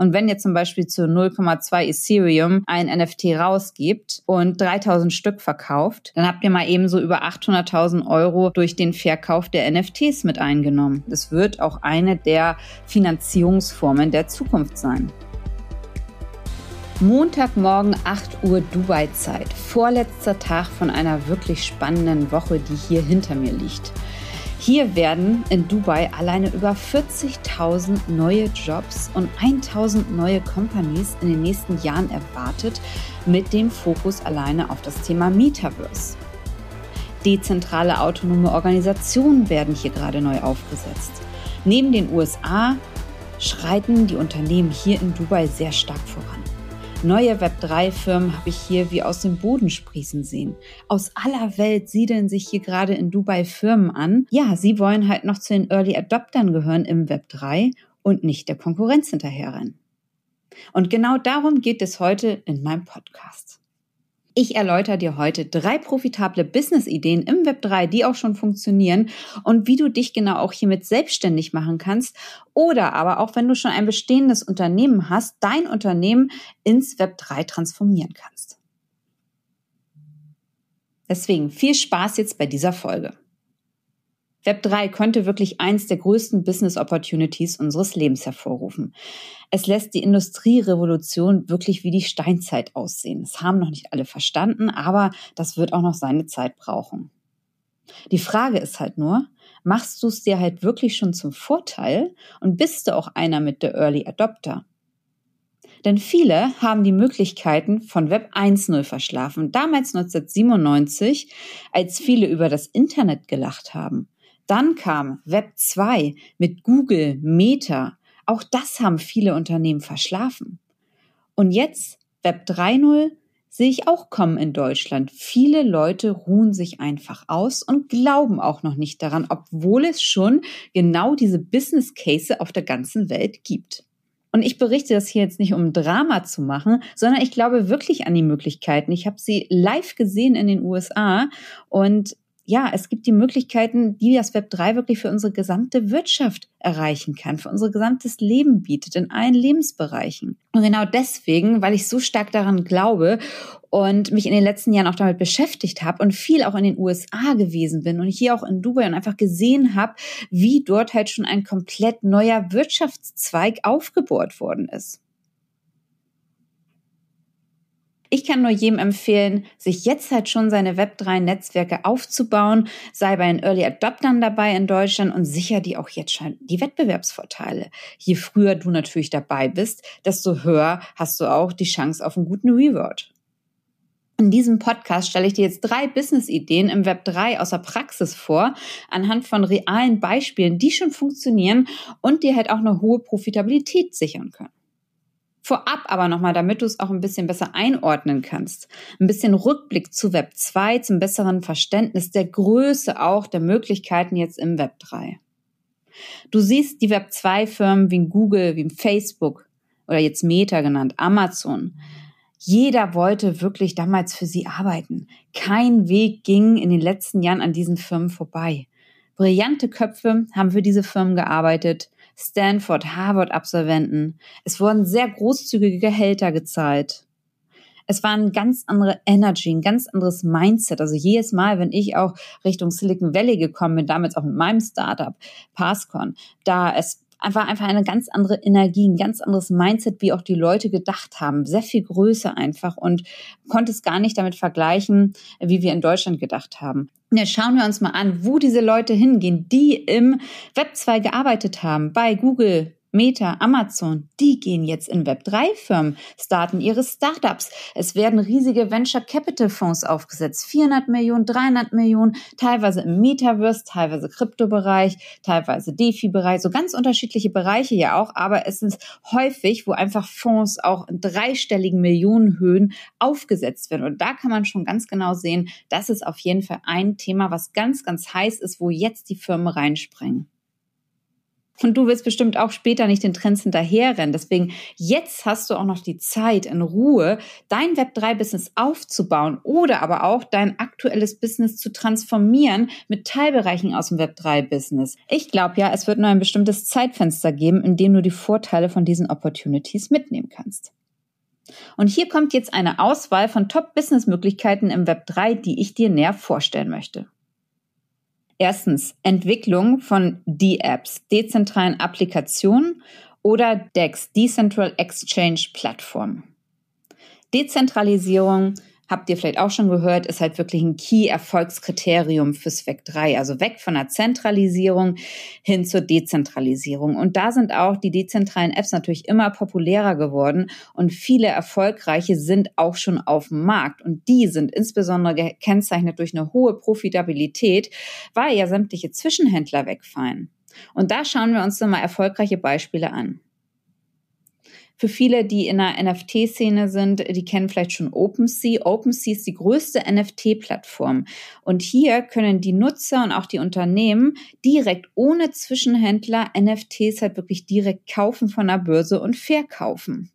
Und wenn ihr zum Beispiel zu 0,2 Ethereum ein NFT rausgibt und 3000 Stück verkauft, dann habt ihr mal ebenso über 800.000 Euro durch den Verkauf der NFTs mit eingenommen. Das wird auch eine der Finanzierungsformen der Zukunft sein. Montagmorgen 8 Uhr Dubai-Zeit. Vorletzter Tag von einer wirklich spannenden Woche, die hier hinter mir liegt. Hier werden in Dubai alleine über 40.000 neue Jobs und 1.000 neue Companies in den nächsten Jahren erwartet, mit dem Fokus alleine auf das Thema Metaverse. Dezentrale autonome Organisationen werden hier gerade neu aufgesetzt. Neben den USA schreiten die Unternehmen hier in Dubai sehr stark voran. Neue Web3-Firmen habe ich hier wie aus dem Boden sprießen sehen. Aus aller Welt siedeln sich hier gerade in Dubai Firmen an. Ja, sie wollen halt noch zu den Early Adoptern gehören im Web3 und nicht der Konkurrenz hinterherrennen. Und genau darum geht es heute in meinem Podcast. Ich erläutere dir heute drei profitable Business-Ideen im Web 3, die auch schon funktionieren und wie du dich genau auch hiermit selbstständig machen kannst oder aber auch wenn du schon ein bestehendes Unternehmen hast, dein Unternehmen ins Web 3 transformieren kannst. Deswegen viel Spaß jetzt bei dieser Folge. Web 3 könnte wirklich eins der größten Business Opportunities unseres Lebens hervorrufen. Es lässt die Industrierevolution wirklich wie die Steinzeit aussehen. Das haben noch nicht alle verstanden, aber das wird auch noch seine Zeit brauchen. Die Frage ist halt nur, machst du es dir halt wirklich schon zum Vorteil und bist du auch einer mit der Early Adopter? Denn viele haben die Möglichkeiten von Web 1.0 verschlafen. Damals 1997, als viele über das Internet gelacht haben. Dann kam Web 2 mit Google, Meta. Auch das haben viele Unternehmen verschlafen. Und jetzt Web 3.0 sehe ich auch kommen in Deutschland. Viele Leute ruhen sich einfach aus und glauben auch noch nicht daran, obwohl es schon genau diese Business Case auf der ganzen Welt gibt. Und ich berichte das hier jetzt nicht, um Drama zu machen, sondern ich glaube wirklich an die Möglichkeiten. Ich habe sie live gesehen in den USA und ja, es gibt die Möglichkeiten, die das Web 3 wirklich für unsere gesamte Wirtschaft erreichen kann, für unser gesamtes Leben bietet, in allen Lebensbereichen. Und genau deswegen, weil ich so stark daran glaube und mich in den letzten Jahren auch damit beschäftigt habe und viel auch in den USA gewesen bin und hier auch in Dubai und einfach gesehen habe, wie dort halt schon ein komplett neuer Wirtschaftszweig aufgebohrt worden ist. Ich kann nur jedem empfehlen, sich jetzt halt schon seine Web3-Netzwerke aufzubauen, sei bei den Early Adoptern dabei in Deutschland und sicher die auch jetzt schon die Wettbewerbsvorteile. Je früher du natürlich dabei bist, desto höher hast du auch die Chance auf einen guten Reward. In diesem Podcast stelle ich dir jetzt drei Business-Ideen im Web 3 aus der Praxis vor, anhand von realen Beispielen, die schon funktionieren und dir halt auch eine hohe Profitabilität sichern können. Vorab aber nochmal, damit du es auch ein bisschen besser einordnen kannst. Ein bisschen Rückblick zu Web 2, zum besseren Verständnis der Größe auch der Möglichkeiten jetzt im Web 3. Du siehst die Web 2 Firmen wie Google, wie Facebook oder jetzt Meta genannt, Amazon. Jeder wollte wirklich damals für sie arbeiten. Kein Weg ging in den letzten Jahren an diesen Firmen vorbei. Brillante Köpfe haben für diese Firmen gearbeitet, Stanford, Harvard-Absolventen. Es wurden sehr großzügige Gehälter gezahlt. Es war eine ganz andere Energy, ein ganz anderes Mindset. Also jedes Mal, wenn ich auch Richtung Silicon Valley gekommen bin, damals auch mit meinem Startup, Passcon, da es einfach einfach eine ganz andere Energie, ein ganz anderes Mindset, wie auch die Leute gedacht haben. Sehr viel größer einfach und konnte es gar nicht damit vergleichen, wie wir in Deutschland gedacht haben. Ja, schauen wir uns mal an, wo diese Leute hingehen, die im Web 2 gearbeitet haben, bei Google, Meta, Amazon, die gehen jetzt in Web3-Firmen, starten ihre Startups. Es werden riesige Venture Capital Fonds aufgesetzt. 400 Millionen, 300 Millionen, teilweise im Metaverse, teilweise Kryptobereich, teilweise DeFi-Bereich, so ganz unterschiedliche Bereiche ja auch. Aber es ist häufig, wo einfach Fonds auch in dreistelligen Millionenhöhen aufgesetzt werden. Und da kann man schon ganz genau sehen, das ist auf jeden Fall ein Thema, was ganz, ganz heiß ist, wo jetzt die Firmen reinspringen. Und du willst bestimmt auch später nicht den Trends hinterherrennen. Deswegen jetzt hast du auch noch die Zeit in Ruhe, dein Web3-Business aufzubauen oder aber auch dein aktuelles Business zu transformieren mit Teilbereichen aus dem Web3-Business. Ich glaube ja, es wird nur ein bestimmtes Zeitfenster geben, in dem du die Vorteile von diesen Opportunities mitnehmen kannst. Und hier kommt jetzt eine Auswahl von Top-Business-Möglichkeiten im Web3, die ich dir näher vorstellen möchte. Erstens Entwicklung von D-Apps, dezentralen Applikationen oder DEX, Decentral Exchange Platform. Dezentralisierung habt ihr vielleicht auch schon gehört, ist halt wirklich ein Key-Erfolgskriterium fürs WEC 3. Also weg von der Zentralisierung hin zur Dezentralisierung. Und da sind auch die dezentralen Apps natürlich immer populärer geworden und viele erfolgreiche sind auch schon auf dem Markt. Und die sind insbesondere gekennzeichnet durch eine hohe Profitabilität, weil ja sämtliche Zwischenhändler wegfallen. Und da schauen wir uns mal erfolgreiche Beispiele an. Für viele, die in der NFT-Szene sind, die kennen vielleicht schon OpenSea. OpenSea ist die größte NFT-Plattform. Und hier können die Nutzer und auch die Unternehmen direkt ohne Zwischenhändler NFTs halt wirklich direkt kaufen von der Börse und verkaufen.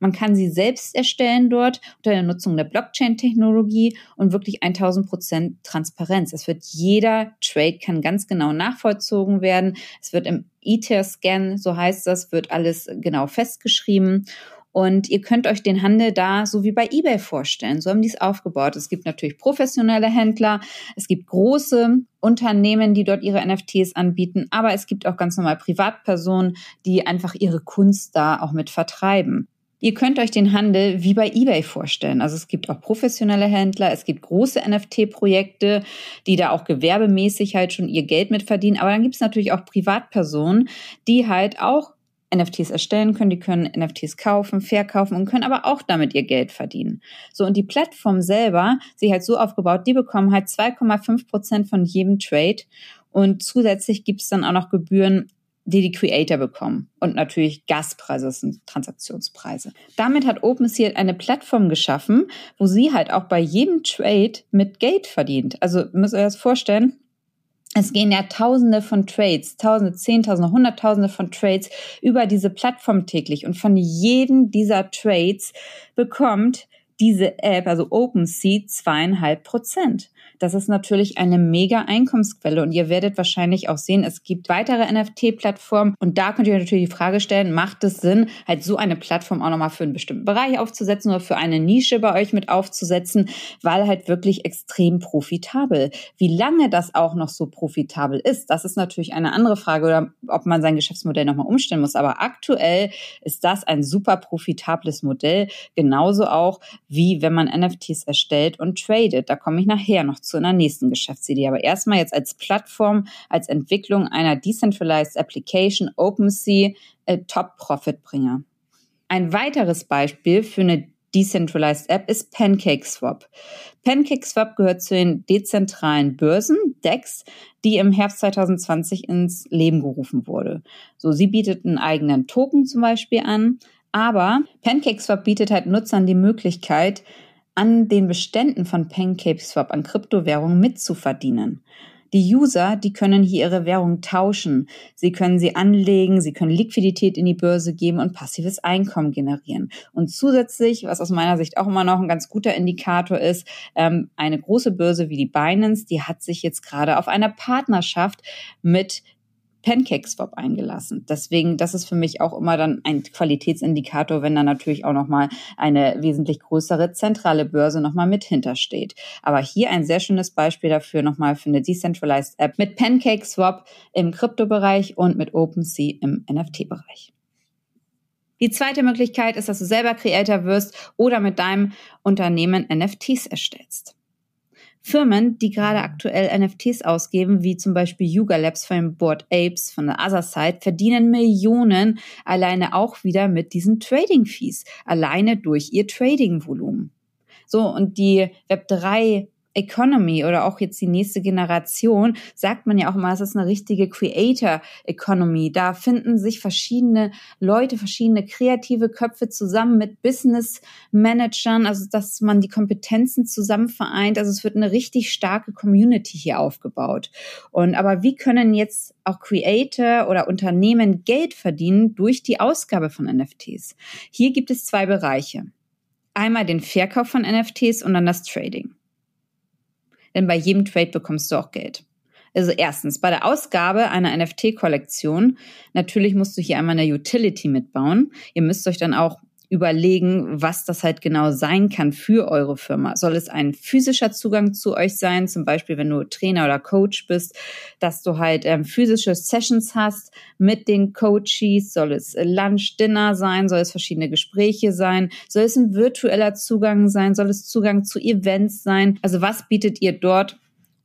Man kann sie selbst erstellen dort unter der Nutzung der Blockchain-Technologie und wirklich 1000 Prozent Transparenz. Es wird jeder Trade kann ganz genau nachvollzogen werden. Es wird im Ether-Scan, so heißt das, wird alles genau festgeschrieben. Und ihr könnt euch den Handel da so wie bei eBay vorstellen. So haben die es aufgebaut. Es gibt natürlich professionelle Händler, es gibt große Unternehmen, die dort ihre NFTs anbieten, aber es gibt auch ganz normal Privatpersonen, die einfach ihre Kunst da auch mit vertreiben. Ihr könnt euch den Handel wie bei eBay vorstellen. Also es gibt auch professionelle Händler, es gibt große NFT-Projekte, die da auch gewerbemäßig halt schon ihr Geld mit verdienen. Aber dann gibt es natürlich auch Privatpersonen, die halt auch NFTs erstellen können, die können NFTs kaufen, verkaufen und können aber auch damit ihr Geld verdienen. So, und die Plattform selber, sie halt so aufgebaut, die bekommen halt 2,5 Prozent von jedem Trade und zusätzlich gibt es dann auch noch Gebühren die die Creator bekommen. Und natürlich Gaspreise, das sind Transaktionspreise. Damit hat OpenSea eine Plattform geschaffen, wo sie halt auch bei jedem Trade mit Geld verdient. Also müsst ihr euch das vorstellen, es gehen ja Tausende von Trades, Tausende, Zehntausende, Hunderttausende von Trades über diese Plattform täglich. Und von jedem dieser Trades bekommt diese App, also OpenSea, zweieinhalb Prozent. Das ist natürlich eine mega Einkommensquelle und ihr werdet wahrscheinlich auch sehen, es gibt weitere NFT-Plattformen und da könnt ihr natürlich die Frage stellen, macht es Sinn, halt so eine Plattform auch nochmal für einen bestimmten Bereich aufzusetzen oder für eine Nische bei euch mit aufzusetzen, weil halt wirklich extrem profitabel. Wie lange das auch noch so profitabel ist, das ist natürlich eine andere Frage oder ob man sein Geschäftsmodell nochmal umstellen muss. Aber aktuell ist das ein super profitables Modell, genauso auch wie wenn man NFTs erstellt und tradet. Da komme ich nachher noch zu einer nächsten Geschäftsidee. Aber erstmal jetzt als Plattform, als Entwicklung einer Decentralized Application OpenSea äh, Top-Profitbringer. Ein weiteres Beispiel für eine Decentralized App ist PancakeSwap. PancakeSwap gehört zu den dezentralen Börsen, DEX, die im Herbst 2020 ins Leben gerufen wurde. So, sie bietet einen eigenen Token zum Beispiel an, aber PancakeSwap bietet halt Nutzern die Möglichkeit, an den Beständen von PancakeSwap an Kryptowährungen mitzuverdienen. Die User, die können hier ihre Währung tauschen. Sie können sie anlegen, sie können Liquidität in die Börse geben und passives Einkommen generieren. Und zusätzlich, was aus meiner Sicht auch immer noch ein ganz guter Indikator ist, ähm, eine große Börse wie die Binance, die hat sich jetzt gerade auf eine Partnerschaft mit PancakeSwap eingelassen. Deswegen, das ist für mich auch immer dann ein Qualitätsindikator, wenn dann natürlich auch nochmal eine wesentlich größere zentrale Börse nochmal mit hintersteht. Aber hier ein sehr schönes Beispiel dafür nochmal für eine Decentralized App mit PancakeSwap im Kryptobereich und mit OpenSea im NFT-Bereich. Die zweite Möglichkeit ist, dass du selber Creator wirst oder mit deinem Unternehmen NFTs erstellst. Firmen, die gerade aktuell NFTs ausgeben, wie zum Beispiel Yuga Labs von Board Apes von der Other Side, verdienen Millionen alleine auch wieder mit diesen Trading Fees, alleine durch ihr Trading Volumen. So, und die Web3 Economy oder auch jetzt die nächste Generation, sagt man ja auch immer, es ist eine richtige Creator Economy. Da finden sich verschiedene Leute, verschiedene kreative Köpfe zusammen mit Business Managern, also dass man die Kompetenzen zusammen vereint. Also es wird eine richtig starke Community hier aufgebaut. Und aber wie können jetzt auch Creator oder Unternehmen Geld verdienen durch die Ausgabe von NFTs? Hier gibt es zwei Bereiche. Einmal den Verkauf von NFTs und dann das Trading. Denn bei jedem Trade bekommst du auch Geld. Also erstens, bei der Ausgabe einer NFT-Kollektion, natürlich musst du hier einmal eine Utility mitbauen. Ihr müsst euch dann auch überlegen, was das halt genau sein kann für eure Firma. Soll es ein physischer Zugang zu euch sein, zum Beispiel wenn du Trainer oder Coach bist, dass du halt ähm, physische Sessions hast mit den Coaches? Soll es Lunch, Dinner sein? Soll es verschiedene Gespräche sein? Soll es ein virtueller Zugang sein? Soll es Zugang zu Events sein? Also was bietet ihr dort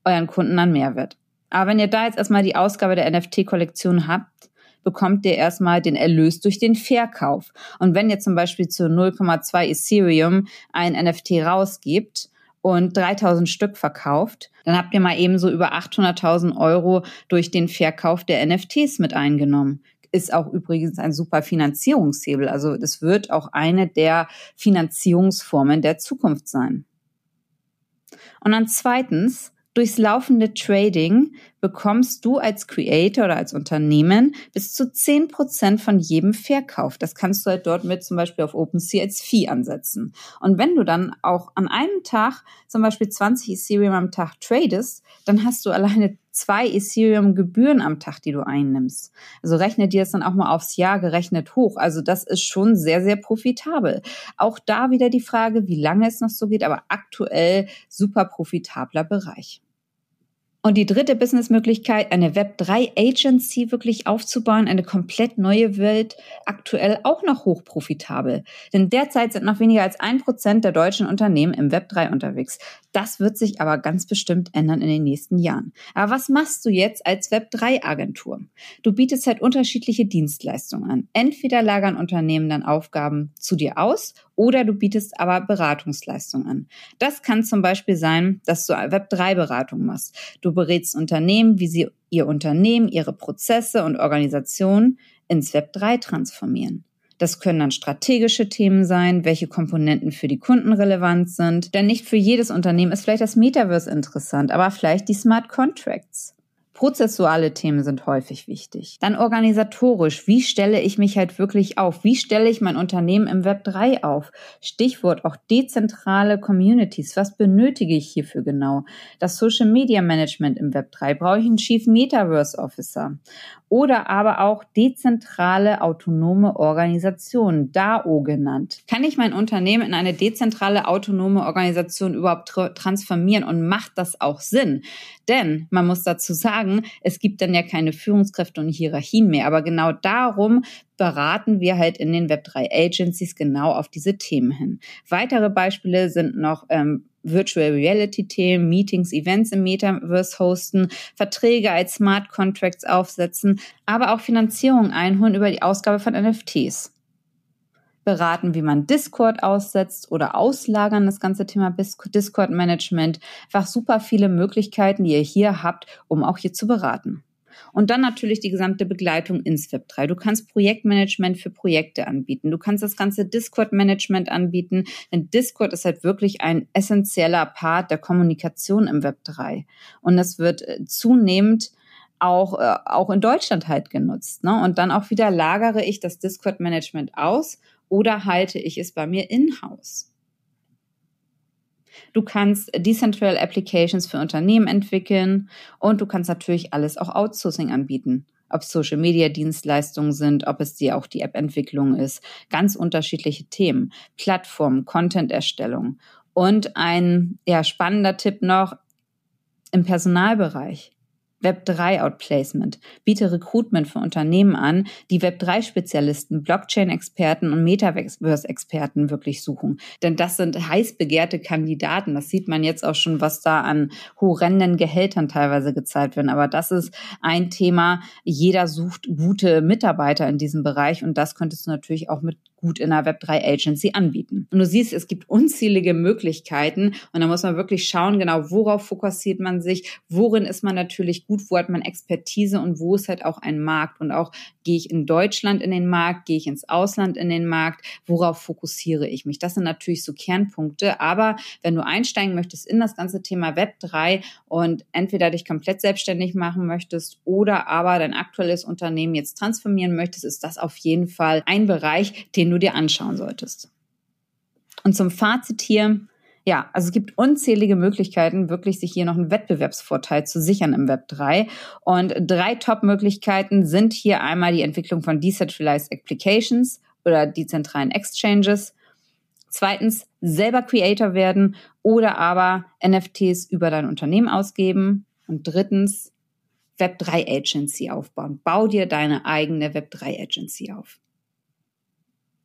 euren Kunden an Mehrwert? Aber wenn ihr da jetzt erstmal die Ausgabe der NFT-Kollektion habt, bekommt ihr erstmal den Erlös durch den Verkauf. Und wenn ihr zum Beispiel zu 0,2 Ethereum ein NFT rausgibt, und 3000 Stück verkauft, dann habt ihr mal ebenso über 800.000 Euro durch den Verkauf der NFTs mit eingenommen. Ist auch übrigens ein super Finanzierungshebel. Also das wird auch eine der Finanzierungsformen der Zukunft sein. Und dann zweitens, durchs laufende Trading bekommst du als Creator oder als Unternehmen bis zu zehn Prozent von jedem Verkauf. Das kannst du halt dort mit zum Beispiel auf OpenSea als Fee ansetzen. Und wenn du dann auch an einem Tag zum Beispiel 20 Ethereum am Tag tradest, dann hast du alleine zwei Ethereum Gebühren am Tag, die du einnimmst. Also rechne dir das dann auch mal aufs Jahr gerechnet hoch. Also das ist schon sehr, sehr profitabel. Auch da wieder die Frage, wie lange es noch so geht, aber aktuell super profitabler Bereich. Und die dritte Businessmöglichkeit, eine Web3 Agency wirklich aufzubauen, eine komplett neue Welt, aktuell auch noch hochprofitabel. Denn derzeit sind noch weniger als ein Prozent der deutschen Unternehmen im Web3 unterwegs. Das wird sich aber ganz bestimmt ändern in den nächsten Jahren. Aber was machst du jetzt als Web3-Agentur? Du bietest halt unterschiedliche Dienstleistungen an. Entweder lagern Unternehmen dann Aufgaben zu dir aus oder du bietest aber Beratungsleistungen an. Das kann zum Beispiel sein, dass du Web3-Beratung machst. Du berätst Unternehmen, wie sie ihr Unternehmen, ihre Prozesse und Organisationen ins Web3 transformieren. Das können dann strategische Themen sein, welche Komponenten für die Kunden relevant sind. Denn nicht für jedes Unternehmen ist vielleicht das Metaverse interessant, aber vielleicht die Smart Contracts. Prozessuale Themen sind häufig wichtig. Dann organisatorisch. Wie stelle ich mich halt wirklich auf? Wie stelle ich mein Unternehmen im Web 3 auf? Stichwort auch dezentrale Communities. Was benötige ich hierfür genau? Das Social Media Management im Web 3. Brauche ich einen Chief Metaverse Officer? Oder aber auch dezentrale autonome Organisationen, DAO genannt. Kann ich mein Unternehmen in eine dezentrale autonome Organisation überhaupt transformieren und macht das auch Sinn? Denn man muss dazu sagen, es gibt dann ja keine Führungskräfte und Hierarchien mehr. Aber genau darum beraten wir halt in den Web3 Agencies genau auf diese Themen hin. Weitere Beispiele sind noch ähm, Virtual Reality Themen, Meetings, Events im Metaverse hosten, Verträge als Smart Contracts aufsetzen, aber auch Finanzierung einholen über die Ausgabe von NFTs beraten, wie man Discord aussetzt oder auslagern, das ganze Thema Discord-Management. Einfach super viele Möglichkeiten, die ihr hier habt, um auch hier zu beraten. Und dann natürlich die gesamte Begleitung ins Web 3. Du kannst Projektmanagement für Projekte anbieten. Du kannst das ganze Discord-Management anbieten, denn Discord ist halt wirklich ein essentieller Part der Kommunikation im Web 3. Und es wird äh, zunehmend auch, äh, auch in Deutschland halt genutzt. Ne? Und dann auch wieder lagere ich das Discord-Management aus oder halte ich es bei mir in-house? Du kannst Decentral Applications für Unternehmen entwickeln und du kannst natürlich alles auch Outsourcing anbieten. Ob es Social Media Dienstleistungen sind, ob es dir auch die App-Entwicklung ist. Ganz unterschiedliche Themen. Plattformen, Content-Erstellung. Und ein ja, spannender Tipp noch im Personalbereich. Web3 Outplacement biete Recruitment für Unternehmen an, die Web3-Spezialisten, Blockchain-Experten und Metaverse-Experten wirklich suchen. Denn das sind heiß begehrte Kandidaten. Das sieht man jetzt auch schon, was da an horrenden Gehältern teilweise gezahlt werden. Aber das ist ein Thema. Jeder sucht gute Mitarbeiter in diesem Bereich und das könntest du natürlich auch mit gut in einer Web3 Agency anbieten. Und du siehst, es gibt unzählige Möglichkeiten und da muss man wirklich schauen, genau worauf fokussiert man sich, worin ist man natürlich gut, wo hat man Expertise und wo ist halt auch ein Markt und auch gehe ich in Deutschland in den Markt, gehe ich ins Ausland in den Markt, worauf fokussiere ich mich? Das sind natürlich so Kernpunkte, aber wenn du einsteigen möchtest in das ganze Thema Web3 und entweder dich komplett selbstständig machen möchtest oder aber dein aktuelles Unternehmen jetzt transformieren möchtest, ist das auf jeden Fall ein Bereich, den du dir anschauen solltest. Und zum Fazit hier, ja, also es gibt unzählige Möglichkeiten, wirklich sich hier noch einen Wettbewerbsvorteil zu sichern im Web 3. Und drei Top-Möglichkeiten sind hier einmal die Entwicklung von Decentralized Applications oder dezentralen Exchanges. Zweitens, selber Creator werden oder aber NFTs über dein Unternehmen ausgeben. Und drittens, Web3 Agency aufbauen. Bau dir deine eigene Web3 Agency auf.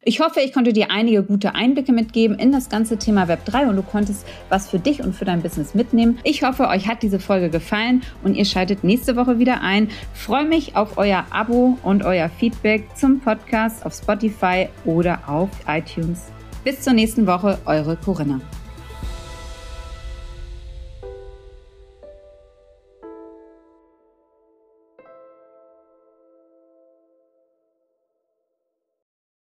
Ich hoffe, ich konnte dir einige gute Einblicke mitgeben in das ganze Thema Web3 und du konntest was für dich und für dein Business mitnehmen. Ich hoffe, euch hat diese Folge gefallen und ihr schaltet nächste Woche wieder ein. freue mich auf euer Abo und euer Feedback zum Podcast auf Spotify oder auf iTunes. Bis zur nächsten Woche, eure Corinna.